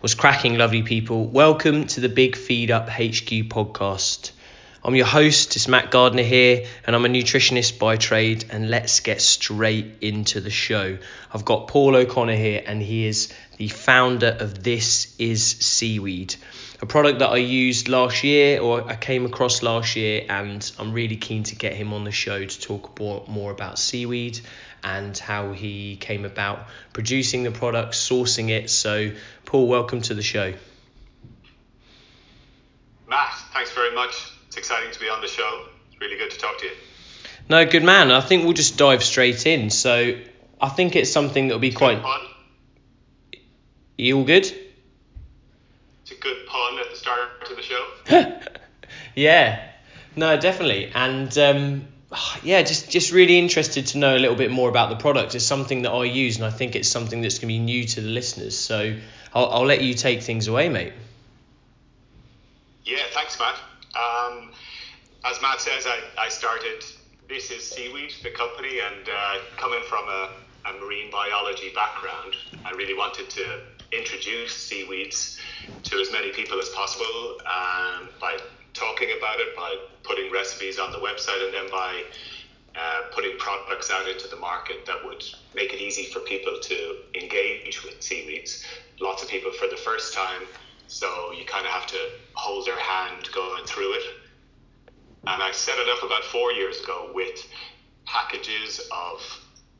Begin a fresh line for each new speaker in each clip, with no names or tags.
Was cracking, lovely people. Welcome to the Big Feed Up HQ podcast. I'm your host, it's Matt Gardner here, and I'm a nutritionist by trade. And let's get straight into the show. I've got Paul O'Connor here, and he is the founder of This Is Seaweed, a product that I used last year or I came across last year, and I'm really keen to get him on the show to talk more about seaweed and how he came about producing the product, sourcing it. So, Paul, welcome to the show.
Matt, thanks very much. It's exciting to be on the show. It's really good to talk to you.
No, good man. I think we'll just dive straight in. So, I think it's something that'll be quite. You all good?
It's a good pun at the start to the show.
Yeah, no, definitely, and um, yeah, just just really interested to know a little bit more about the product. It's something that I use, and I think it's something that's going to be new to the listeners. So I'll, I'll let you take things away, mate.
Yeah, thanks, Matt. Um, as Matt says, I, I started This Is Seaweed, the company, and uh, coming from a, a marine biology background, I really wanted to introduce seaweeds to as many people as possible um, by talking about it, by putting recipes on the website, and then by uh, putting products out into the market that would make it easy for people to engage with seaweeds. Lots of people for the first time, so you kind of have to hold their hand going through it. And I set it up about four years ago with packages of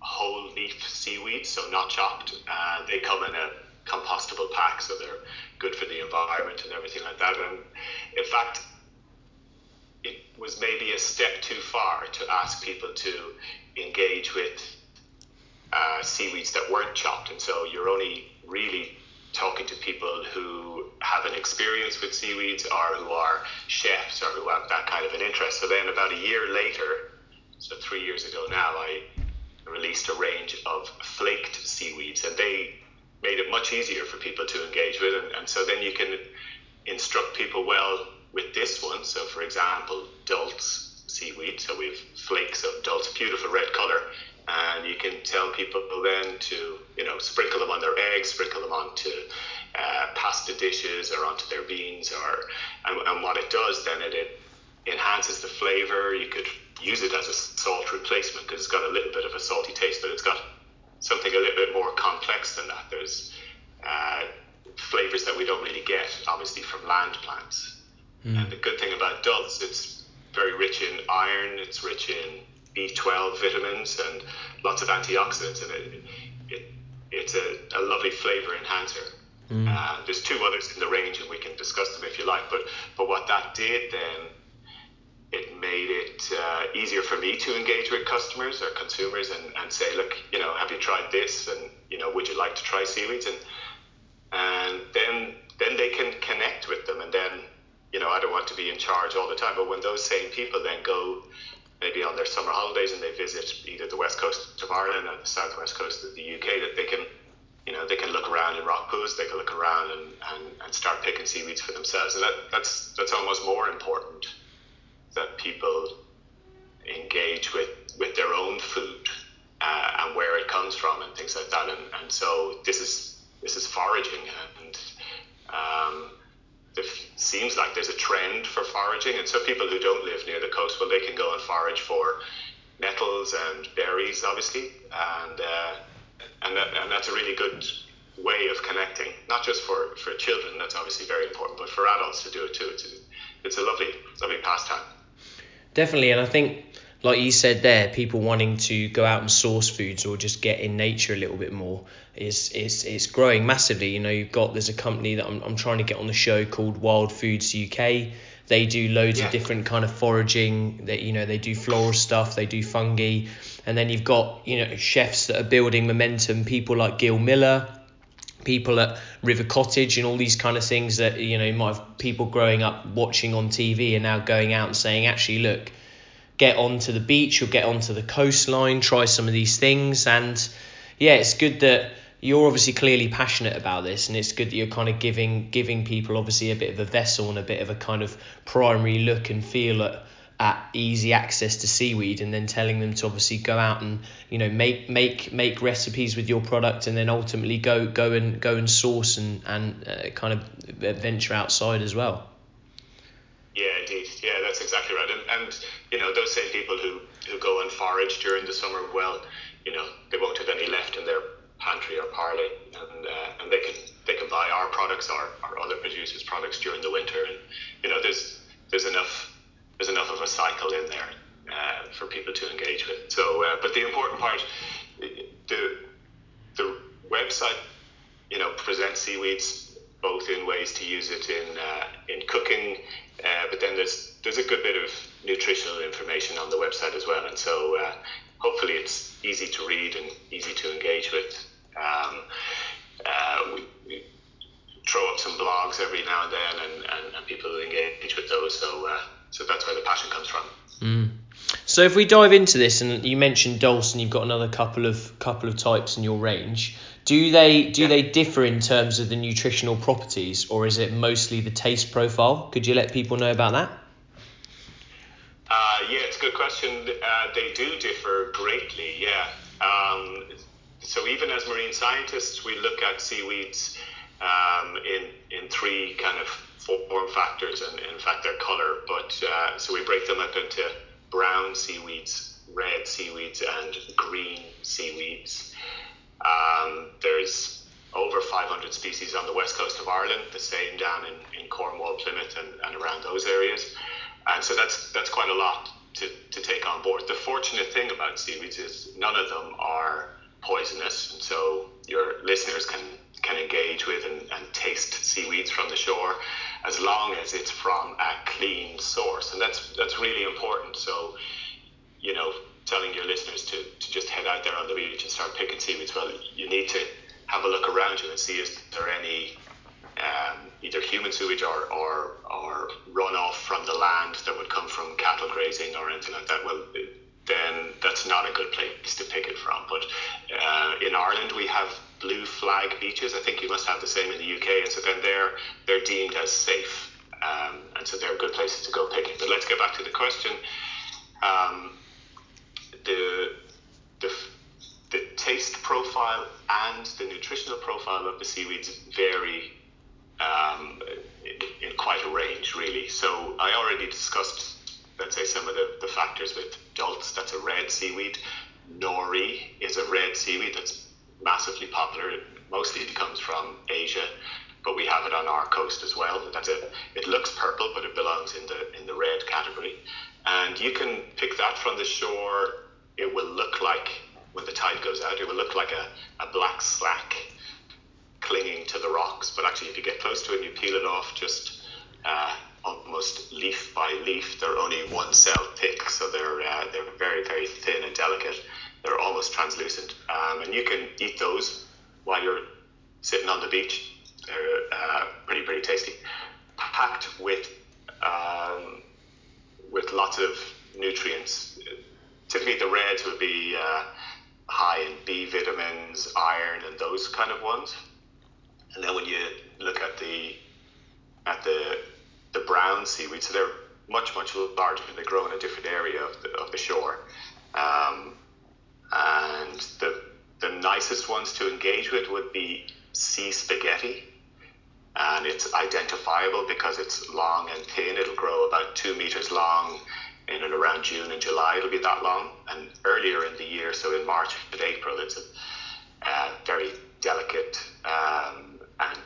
whole leaf seaweed, so not chopped. Uh, they come in a compostable packs, so they're good for the environment and everything like that. And in fact, it was maybe a step too far to ask people to engage with uh, seaweeds that weren't chopped. And so you're only really talking to people who have an experience with seaweeds or who are chefs or who have that kind of an interest. So then about a year later, so three years ago now, I released a range of flaked seaweeds and they made it much easier for people to engage with. And, and so then you can instruct people well with this one. So, for example, dulse seaweed. So we have flakes of dulse, beautiful red color, and you can tell people then to you know sprinkle them on their eggs, sprinkle them onto uh, pasta dishes or onto their beans, or and, and what it does then it, it enhances the flavor. You could use it as a salt replacement because it's got a little bit of a salty taste, but it's got something a little bit more complex than that. There's uh, flavors that we don't really get, obviously, from land plants. And the good thing about dulse, it's very rich in iron, it's rich in B12 vitamins, and lots of antioxidants, and it, it it's a, a lovely flavor enhancer. Uh, there's two others in the range, and we can discuss them if you like. But but what that did then, it made it uh, easier for me to engage with customers or consumers and, and say, look, you know, have you tried this? And you know, would you like to try seaweeds? And and then then they can connect with them and then you know i don't want to be in charge all the time but when those same people then go maybe on their summer holidays and they visit either the west coast of ireland or the southwest coast of the uk that they can you know they can look around in rock pools they can look around and, and, and start picking seaweeds for themselves and that, that's that's almost more important that people engage with with their own food uh, and where it comes from and things like that. And, and so this is this is foraging. And um, it seems like there's a trend for foraging. And so people who don't live near the coast well they can go and forage for nettles and berries obviously. And uh, and, that, and that's a really good way of connecting not just for, for children that's obviously very important but for adults to do it too. It's it's a lovely lovely pastime
Definitely, and I think, like you said there, people wanting to go out and source foods or just get in nature a little bit more is is it's growing massively. You know, you've got there's a company that I'm I'm trying to get on the show called Wild Foods UK. They do loads
Yeah.
of different kind of foraging. That you know they do floral stuff, they do fungi, and then you've got you know chefs that are building momentum. People like Gill Meller, people at River Cottage and all these kind of things that you know you might have people growing up watching on TV and now going out and saying actually look get onto the beach or get onto the coastline try some of these things. And yeah it's good that you're obviously clearly passionate about this and it's good that you're kind of giving giving people obviously a bit of a vessel and a bit of a kind of primary look and feel at at easy access to seaweed and then telling them to obviously go out and you know make make make recipes with your product and then ultimately go go and go and source and and uh, kind of venture outside as well.
Yeah indeed. Yeah that's exactly right. And, and you know those same people who who go and forage during the summer well you know they won't have any left in their pantry or parley. And uh, and they can they can buy our products or, or other producers products during the winter. And you know there's there's enough there's enough of a cycle in there uh, for people to engage with. So, uh, but the important part, the the website, you know, presents seaweeds both in ways to use it in uh, in cooking, uh, but then there's there's a good bit of nutritional information on the website as well, and so uh, hopefully it's easy to read and easy to engage with. Um, uh, we, we, throw up some blogs every now and then, and, and, and people engage with those. So so that's where the passion comes from.
Mm. So if we dive into this, and you mentioned dulse, you've got another couple of couple of types in your range. Do they do yeah. they differ in terms of the nutritional properties, or is it mostly the taste profile? Could you let people know about that?
Uh, yeah, it's a good question. Uh, they do differ greatly. Yeah. Um, so even as marine scientists, we look at seaweeds um, in in three kind of form factors and in fact their color. But uh, so we break them up into brown seaweeds, red seaweeds, and green seaweeds. Um, there's over 500 species on the west coast of Ireland, the same down in, in Cornwall, Plymouth, and, and around those areas. And so that's that's quite a lot to, to take on board. The fortunate thing about seaweeds is none of them are poisonous, and so your listeners can can engage with and, and taste seaweeds from the shore as long as it's from a clean source. And that's that's really important. So, you know, telling your listeners to, to just head out there on the beach and start picking seaweeds, well, you need to have a look around you and see is there any um, either human sewage or, or, or runoff from the land that would come from cattle grazing or anything like that. Well, then that's not a good place to pick it from. But uh, in Ireland, we have blue flag beaches. I think you must have the same in the UK, and so then they're they're deemed as safe, um, and so they're good places to go picking. But let's get back to the question. Um, the the the taste profile and the nutritional profile of the seaweeds vary um, in, in, quite a range, really. So I already discussed, let's say, some of the, the factors with dulse. That's a red seaweed. Nori is a red seaweed that's massively popular. Mostly it comes from Asia, but we have it on our coast as well. That's a, it looks purple, but it belongs in the in the red category. And you can pick that from the shore. It will look like when the tide goes out, it will look like a, a black slack clinging to the rocks. But actually, if you get close to it and you peel it off, just uh, almost leaf by leaf, they're only one cell thick, so they're uh, they're very very thin and delicate they're almost translucent, um, and you can eat those while you're sitting on the beach. They're uh, pretty pretty tasty, packed with um, with lots of nutrients. Typically, the reds would be uh, high in B vitamins, iron, and those kind of ones. And then when you look at the at the the brown seaweed, so they're much much larger. They grow in a different area of the, of the shore. Um, and the the nicest ones to engage with would be sea spaghetti. And it's identifiable because it's long and thin. It'll grow about two meters long in and around June and July. It'll be that long. And earlier in the year, so in March and April, it's a uh, very delicate um, and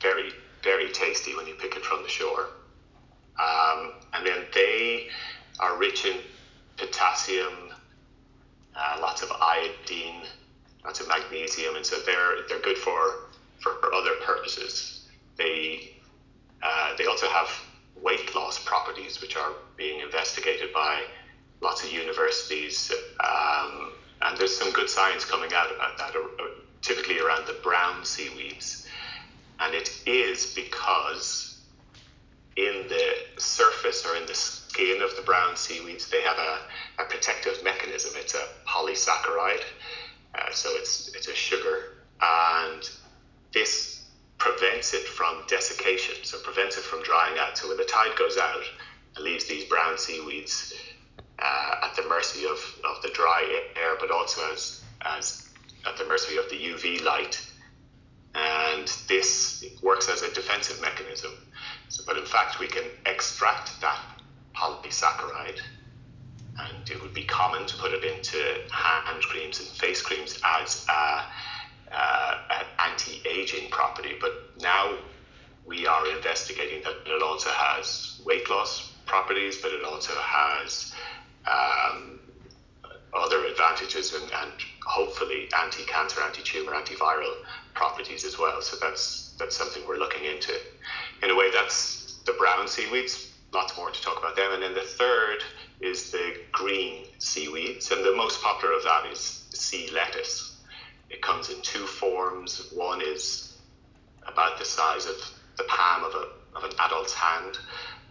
very, very tasty when you pick it from the shore. Um, and then they are rich in potassium, uh, lots of iodine, lots of magnesium, and so they're they're good for for other purposes. They uh, they also have weight loss properties, which are being investigated by lots of universities, um, and there's some good science coming out about that. Uh, typically around the brown seaweeds, and it is because in the surface or in the skin of the brown seaweeds, they have a, a protective mechanism. It's a polysaccharide, uh, so it's it's a sugar, and this prevents it from desiccation, so prevents it from drying out. So when the tide goes out, it leaves these brown seaweeds uh, at the mercy of, of the dry air, but also as, as at the mercy of the UV light. And this works as a defensive mechanism. So, but in fact, we can extract that polysaccharide, and it would be common to put it into hand creams and face creams as a, an anti-aging property. But now we are investigating that it also has weight loss properties, but it also has um, other advantages and, and hopefully anti-cancer, anti-tumor, antiviral properties as well. So that's that's something we're looking into. In a way, that's the brown seaweeds. Lots more to talk about them. And then the third is the green seaweeds, and the most popular of that is sea lettuce. It comes in two forms. One is about the size of the palm of, a, of an adult's hand,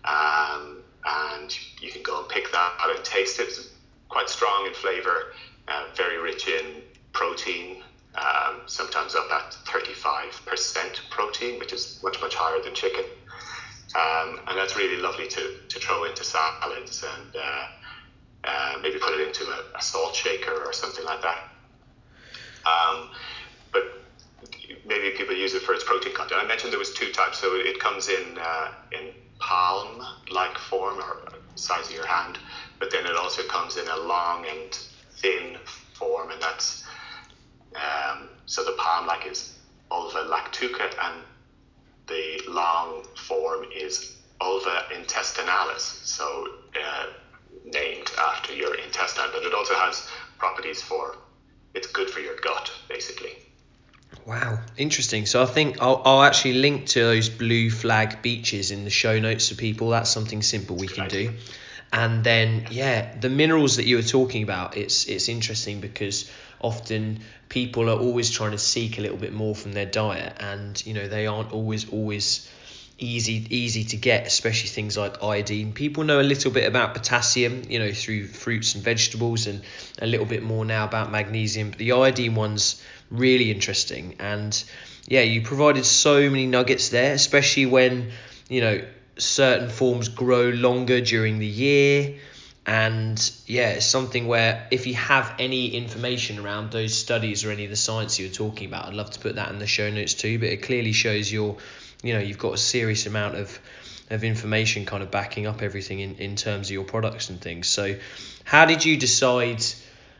um, and you can go and pick that out and taste it. It's quite strong in flavour, uh, very rich in protein, um, sometimes up at 35% protein, which is much, much higher than chicken. Um, and that's really lovely to, to throw into salads and uh, uh, maybe put it into a, a, salt shaker or something like that. Um, but maybe people use it for its protein content. I mentioned there was two types, so it comes in uh, in palm-like form or size of your hand, but then it also comes in a long and thin form, and that's um, so the palm-like is ulva lactuca, and the long form is ulva intestinalis, so uh, named after your intestine, but it also has properties for it's good for your gut, basically.
Wow, interesting. So I think I'll, I'll actually link to those blue flag beaches in the show notes for people. That's something simple we can do. And then yeah, the minerals that you were talking about, it's it's interesting because often people are always trying to seek a little bit more from their diet and you know they aren't always always easy easy to get especially things like iodine. People know a little bit about potassium you know through fruits and vegetables and a little bit more now about magnesium but the iodine one's really interesting. And yeah you provided so many nuggets there especially when you know certain forms grow longer during the year and yeah it's something where if you have any information around those studies or any of the science you were talking about i'd love to put that in the show notes too but it clearly shows your you know you've got a serious amount of of information kind of backing up everything in, in terms of your products and things. So how did you decide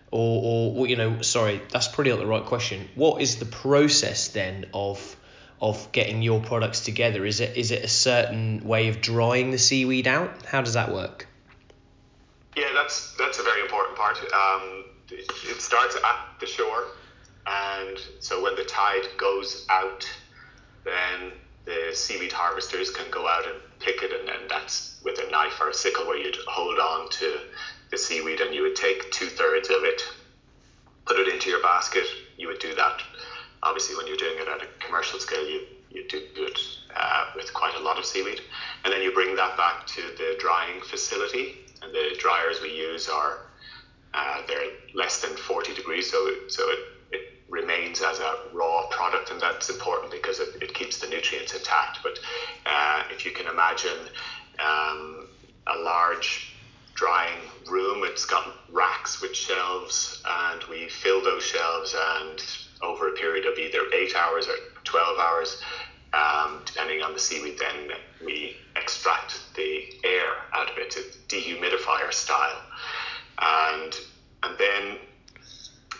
or or you know sorry that's probably not the right question. What is the process then of of getting your products together? Is it is it a certain way of drying the seaweed out? How does that work
yeah that's that's a very important part um, it, starts at the shore and so when the tide goes out then the seaweed harvesters can go out and pick it, and then that's with a knife or a sickle where you'd hold on to the seaweed and you would take two thirds of it, put it into your basket. You would do that. Obviously, when you're doing it at a commercial scale, you you do it uh, with quite a lot of seaweed, and then you bring that back to the drying facility. And the dryers we use are uh, they're less than 40 degrees, so so it it remains as a raw product, and that's important because it, it keeps the nutrients intact. But uh, if you can imagine um, a large drying room, it's got racks with shelves, and we fill those shelves, and over a period of either eight hours or 12 hours, um, depending on the seaweed, then we extract the air out of it, it's dehumidifier style. And, and then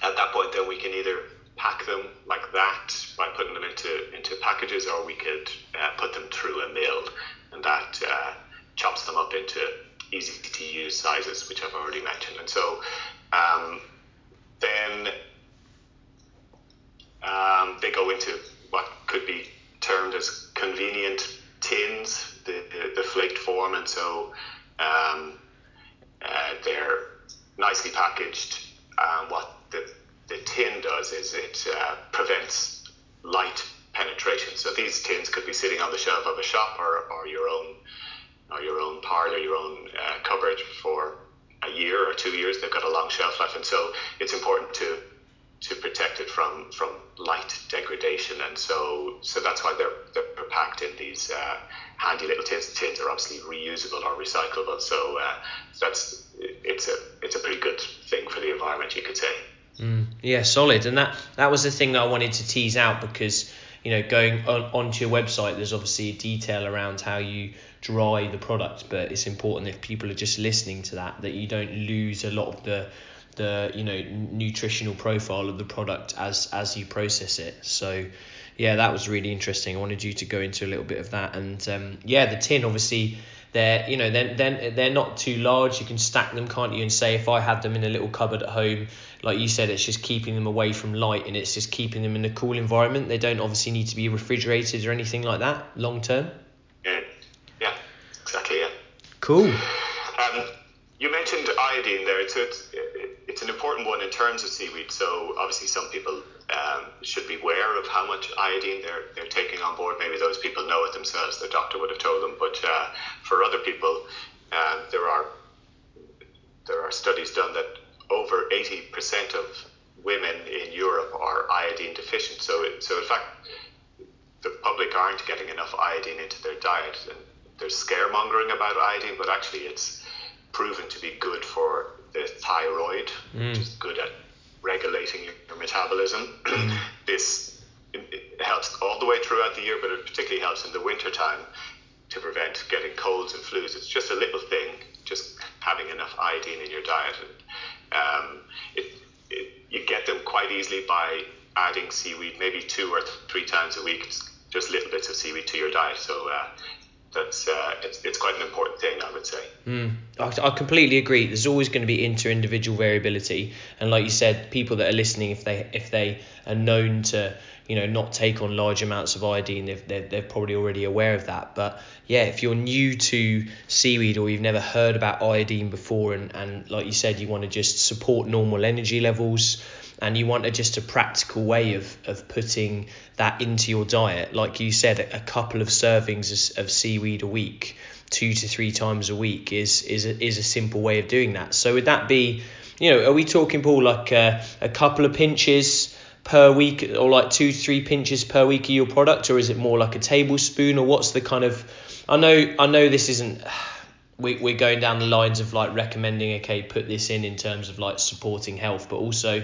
at that point, then we can either pack them like that by putting them into into packages, or we could uh, put them through a mill, and that uh, chops them up into easy to use sizes, which I've already mentioned. And so um, then um, they go into what could be termed as convenient tins, the, the, flaked form, and so um, uh, they're nicely packaged. What the the tin does is it uh, prevents light penetration. So these tins could be sitting on the shelf of a shop or, or your own or your own parlor, your own uh, cupboard for a year or two years. They've got a long shelf life, and so it's important to to protect it from from light degradation, and so so that's why they're they're packed in these uh, handy little tins. The Tins are obviously reusable or recyclable, so uh, that's it's a it's a pretty good thing for the environment, you could say.
Mm, yeah, solid, and that that was the thing that I wanted to tease out because you know going on onto your website, there's obviously a detail around how you dry the product, but it's important if people are just listening to that that you don't lose a lot of the the you know nutritional profile of the product as as you process it. So yeah, that was really interesting. I wanted you to go into a little bit of that, and um, yeah, the tin obviously they're you know then then they're not too large. You can stack them, can't you? And say if I had them in a little cupboard at home, like you said, it's just keeping them away from light and it's just keeping them in a cool environment. They don't obviously need to be refrigerated or anything like that long term.
Yeah, yeah, exactly. Yeah.
Cool.
Um, you mentioned iodine there, so it's it's an important one in terms of seaweed. So obviously, some people um, should be aware of how much iodine they're they're taking on board. Maybe those people know it themselves; their doctor would have told them. But uh, for other people, um, there are there are studies done that over eighty percent of women in Europe are iodine deficient. So so in fact, the public aren't getting enough iodine into their diet, and there's scaremongering about iodine, but actually it's proven to be good for the thyroid, mm. which is good at regulating your, metabolism. Mm. this it helps all the way throughout the year, but it particularly helps in the wintertime to prevent getting colds and flus. It's just a little thing, just having enough iodine in your diet. And um, it, it, you get them quite easily by adding seaweed, maybe two or th- three times a week, just little bits of seaweed to your diet. So uh, that's uh, it's, it's quite an important thing, I would say.
Mm, I, I completely agree. There's always going to be inter-individual variability, and like you said, people that are listening, if they if they are known to you know not take on large amounts of iodine, they're, they're, they're probably already aware of that. But yeah, if you're new to seaweed or you've never heard about iodine before, and, and like you said, you want to just support normal energy levels and you want a, just a practical way of, of putting that into your diet, like you said, a, couple of servings of, seaweed a week, two to three times a week, is is a, is a simple way of doing that. So would that be, you know, are we talking Paul like a, a couple of pinches? per week or like two three pinches per week of your product or is it more like a tablespoon or what's the kind of i know i know this isn't we, we're going down the lines of like recommending okay put this in in terms of like supporting health but also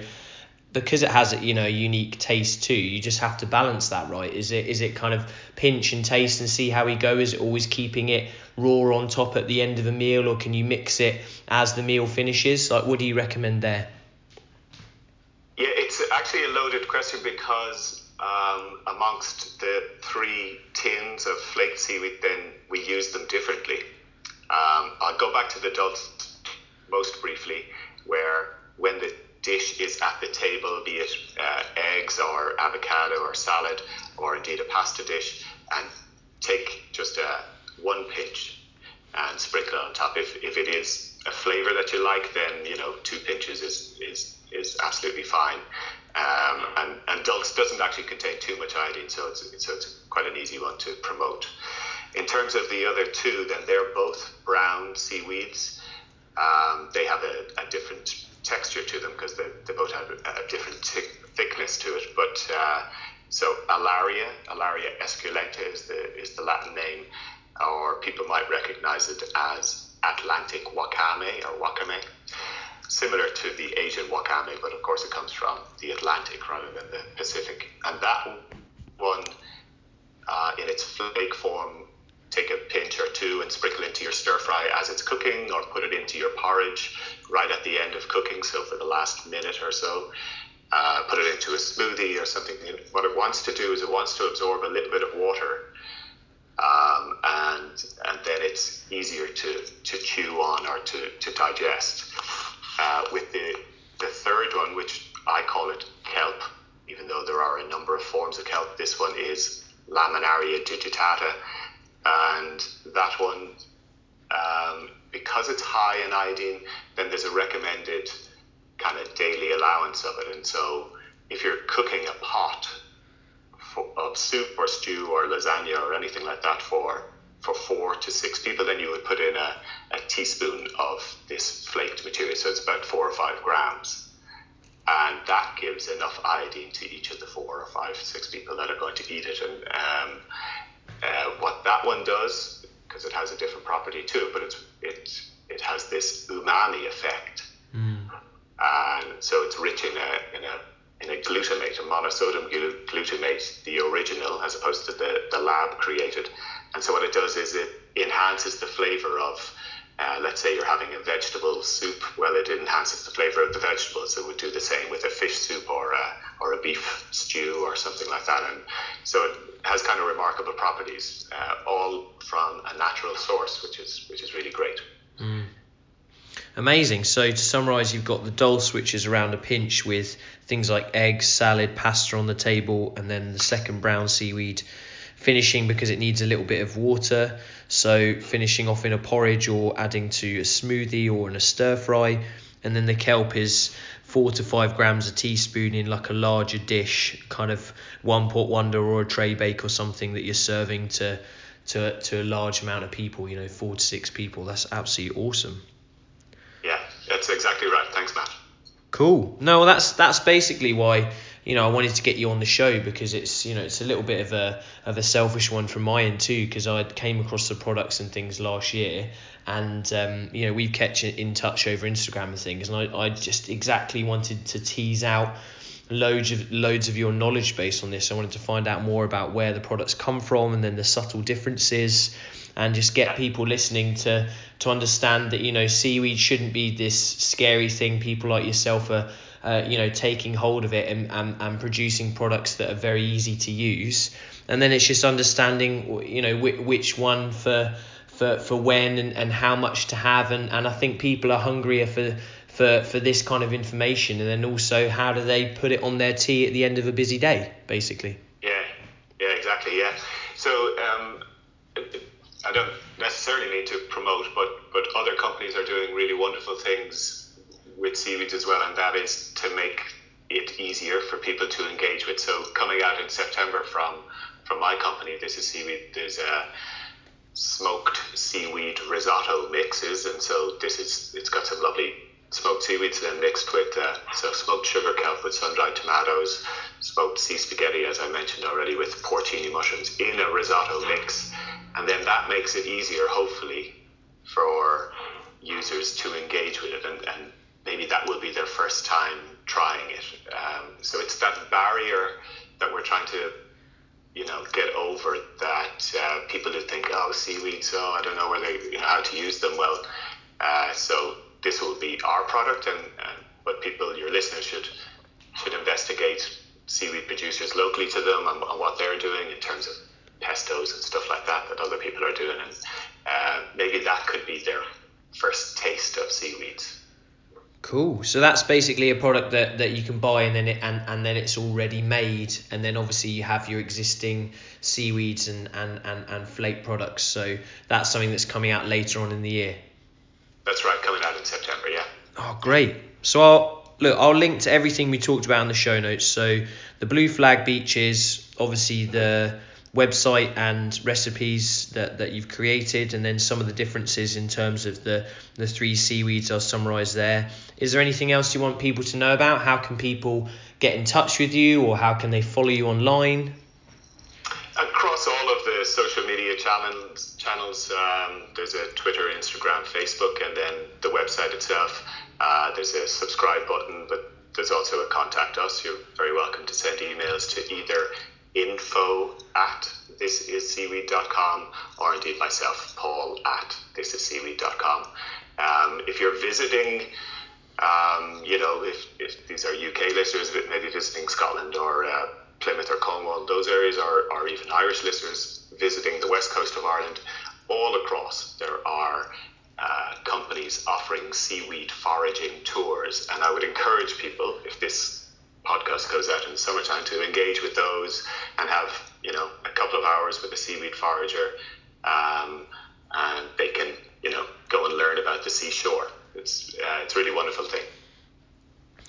because it has you know a unique taste too you just have to balance that right? Is it is it kind of pinch and taste and see how we go? Is it always keeping it raw on top at the end of a meal or can you mix it as the meal finishes? Like what do you recommend there?
Yeah it's actually a loaded question because um, amongst the three tins of flaked seaweed then we use them differently. Um, i'll go back to the dulse most briefly where when the dish is at the table, be it uh, eggs or avocado or salad, or indeed a pasta dish, and take just a one pinch and sprinkle on top. If, if it is a flavor that you like, then you know two pinches is is, is absolutely fine. Um, and, and dulse doesn't actually contain too much iodine, so it's so it's quite an easy one to promote. In terms of the other two, then they're both brown seaweeds. Um, they have a, a different texture to them because they, they both have a, different thickness to it. But uh, so Alaria, Alaria esculenta is the is the Latin name, or people might recognize it as Atlantic wakame or wakame, similar to the Asian wakame, but of course it comes from the Atlantic rather than the Pacific. And that one, uh, in its flake form, take a pinch or two and sprinkle into your stir fry as it's cooking, or put it into your porridge right at the end of cooking. So for the last minute or so, uh, put it into a smoothie or something. What it wants to do is it wants to absorb a little bit of water, um, and and then it's easier to, to chew on or to, to digest. Uh, with the the third one, which I call it kelp, even though there are a number of forms of kelp, this one is Laminaria digitata and that one, um, because it's high in iodine, then there's a recommended kind of daily allowance of it. And so, if you're cooking a pot for, of soup or stew or lasagna or anything like that for for four to six people, then you would put in a, a teaspoon of this flaked material. So it's about four or five grams. and that gives enough iodine to each of the four or five, six people that are going to eat it. And um, uh, what that one does, because it has a different property too, but it's it it has this umami effect,
mm.
and so it's rich in a in a in a glutamate, a monosodium glutamate, the original, as opposed to the, the lab created. And so what it does is it enhances the flavor of uh, let's say you're having a vegetable soup, well, it enhances the flavor of the vegetables. It would do the same with a fish soup or a, or a beef stew or something like that. And so it has kind of remarkable properties, uh, all from a natural source, which is which is really great.
Mm. Amazing. So to summarise, you've got the dulse, which is around a pinch with things like eggs, salad, pasta on the table, and then the second brown seaweed finishing because it needs a little bit of water. So finishing off in a porridge or adding to a smoothie or in a stir fry. And then the kelp is four to five grams a teaspoon in like a larger dish, kind of one pot wonder or a tray bake or something that you're serving to to to a large amount of people. You know, four to six people. That's absolutely awesome.
Yeah, that's exactly right. Thanks, Matt.
Cool. No, that's that's basically why you know, I wanted to get you on the show because it's, you know, it's a little bit of a of a selfish one from my end too because I came across the products and things last year and um, you know we've kept in touch over Instagram and things and I, I just exactly wanted to tease out loads of loads of your knowledge base on this. I wanted to find out more about where the products come from and then the subtle differences and just get people listening to to understand that you know seaweed shouldn't be this scary thing people like yourself are uh, you know taking hold of it and, and, and producing products that are very easy to use. And then it's just understanding you know which, which one for for, for when and, and how much to have. And, and I think people are hungrier for for, for this kind of information. And then also how do they put it on their tea at the end of a busy day basically?
Yeah. Yeah exactly. Yeah. So um, I don't necessarily mean to promote but but other companies are doing really wonderful things with seaweeds as well, and that is to make it easier for people to engage with. So coming out in September from from my company, this is seaweed. There's a smoked seaweed risotto mixes, and so this is it's got some lovely smoked seaweeds then mixed with uh, so smoked sugar kelp with sun-dried tomatoes, smoked sea spaghetti as I mentioned already with porcini mushrooms in a risotto mix, and then that makes it easier, hopefully, for users to engage with it and, and maybe that will be their first time trying it. Um, so it's that barrier that we're trying to, you know, get over. That uh, people who think, oh, seaweeds, oh, I don't know where they, you know, how to use them. Well, uh, so this will be our product, and, and but people, your listeners should should investigate seaweed producers locally to them and, and what they're doing in terms of pestos and stuff like that that other people are doing, and uh, maybe that could be their first taste of seaweeds.
Cool. So that's basically a product that, that you can buy and then it and, and then it's already made and then obviously you have your existing seaweeds and, and, and, and flake products. So that's something that's coming out later on in the year.
That's right, coming out in September, yeah.
Oh great. So I'll look I'll link to everything we talked about in the show notes. So the blue flag beaches, obviously the website and recipes that, that you've created and then some of the differences in terms of the, the three seaweeds are summarized there. Is there anything else you want people to know about? How can people get in touch with you or how can they follow you online?
Across all of the social media channels, channels um, there's a Twitter, Instagram, Facebook, and then the website itself. Uh, there's a subscribe button, but there's also a contact us. You're very welcome to send emails to either info at thisisseaweed.com or indeed myself, Paul at thisisseaweed.com. Um, if you're visiting, um, you know, if, if these are UK listeners, maybe visiting Scotland or uh, Plymouth or Cornwall, those areas, or, or even Irish listeners visiting the west coast of Ireland, all across there are uh, companies offering seaweed foraging tours. And I would encourage people, if this podcast goes out in the summertime to engage with those and have you know a couple of hours with a seaweed forager um, and they can you know go and learn about the seashore. It's uh, it's a really wonderful thing.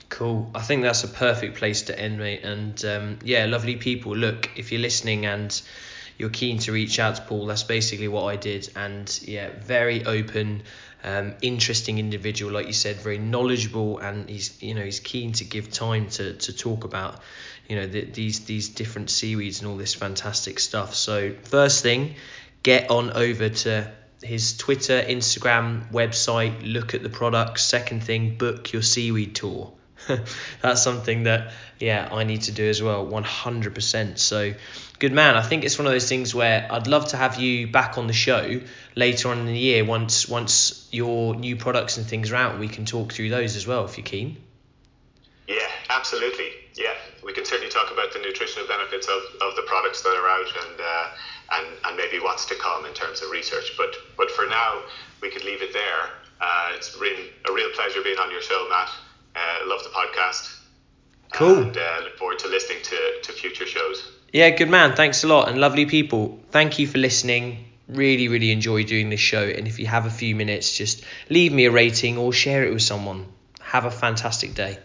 Cool. I think that's a perfect place to end mate. And um, yeah lovely people. Look if you're listening and you're keen to reach out to Paul, that's basically what I did. And yeah, very open, um, interesting individual, like you said, very knowledgeable, and he's you know he's keen to give time to to talk about you know the, these these different seaweeds and all this fantastic stuff. So first thing, get on over to his Twitter, Instagram, website, look at the products. Second thing, book your seaweed tour. That's something that yeah I need to do as well, 100%. So good man. I think it's one of those things where I'd love to have you back on the show later on in the year once once your new products and things are out. We can talk through those as well if you're keen.
Yeah, absolutely. Yeah, we can certainly talk about the nutritional benefits of, of the products that are out and. Uh, and, and maybe what's to come in terms of research. But but for now, we could leave it there. Uh, it's been a real pleasure being on your show, Matt. Uh, love the podcast.
Cool.
And uh, look forward to listening to, to future shows.
Yeah, good man. Thanks a lot. And lovely people, thank you for listening. Really, really enjoy doing this show. And if you have a few minutes, just leave me a rating or share it with someone. Have a fantastic day.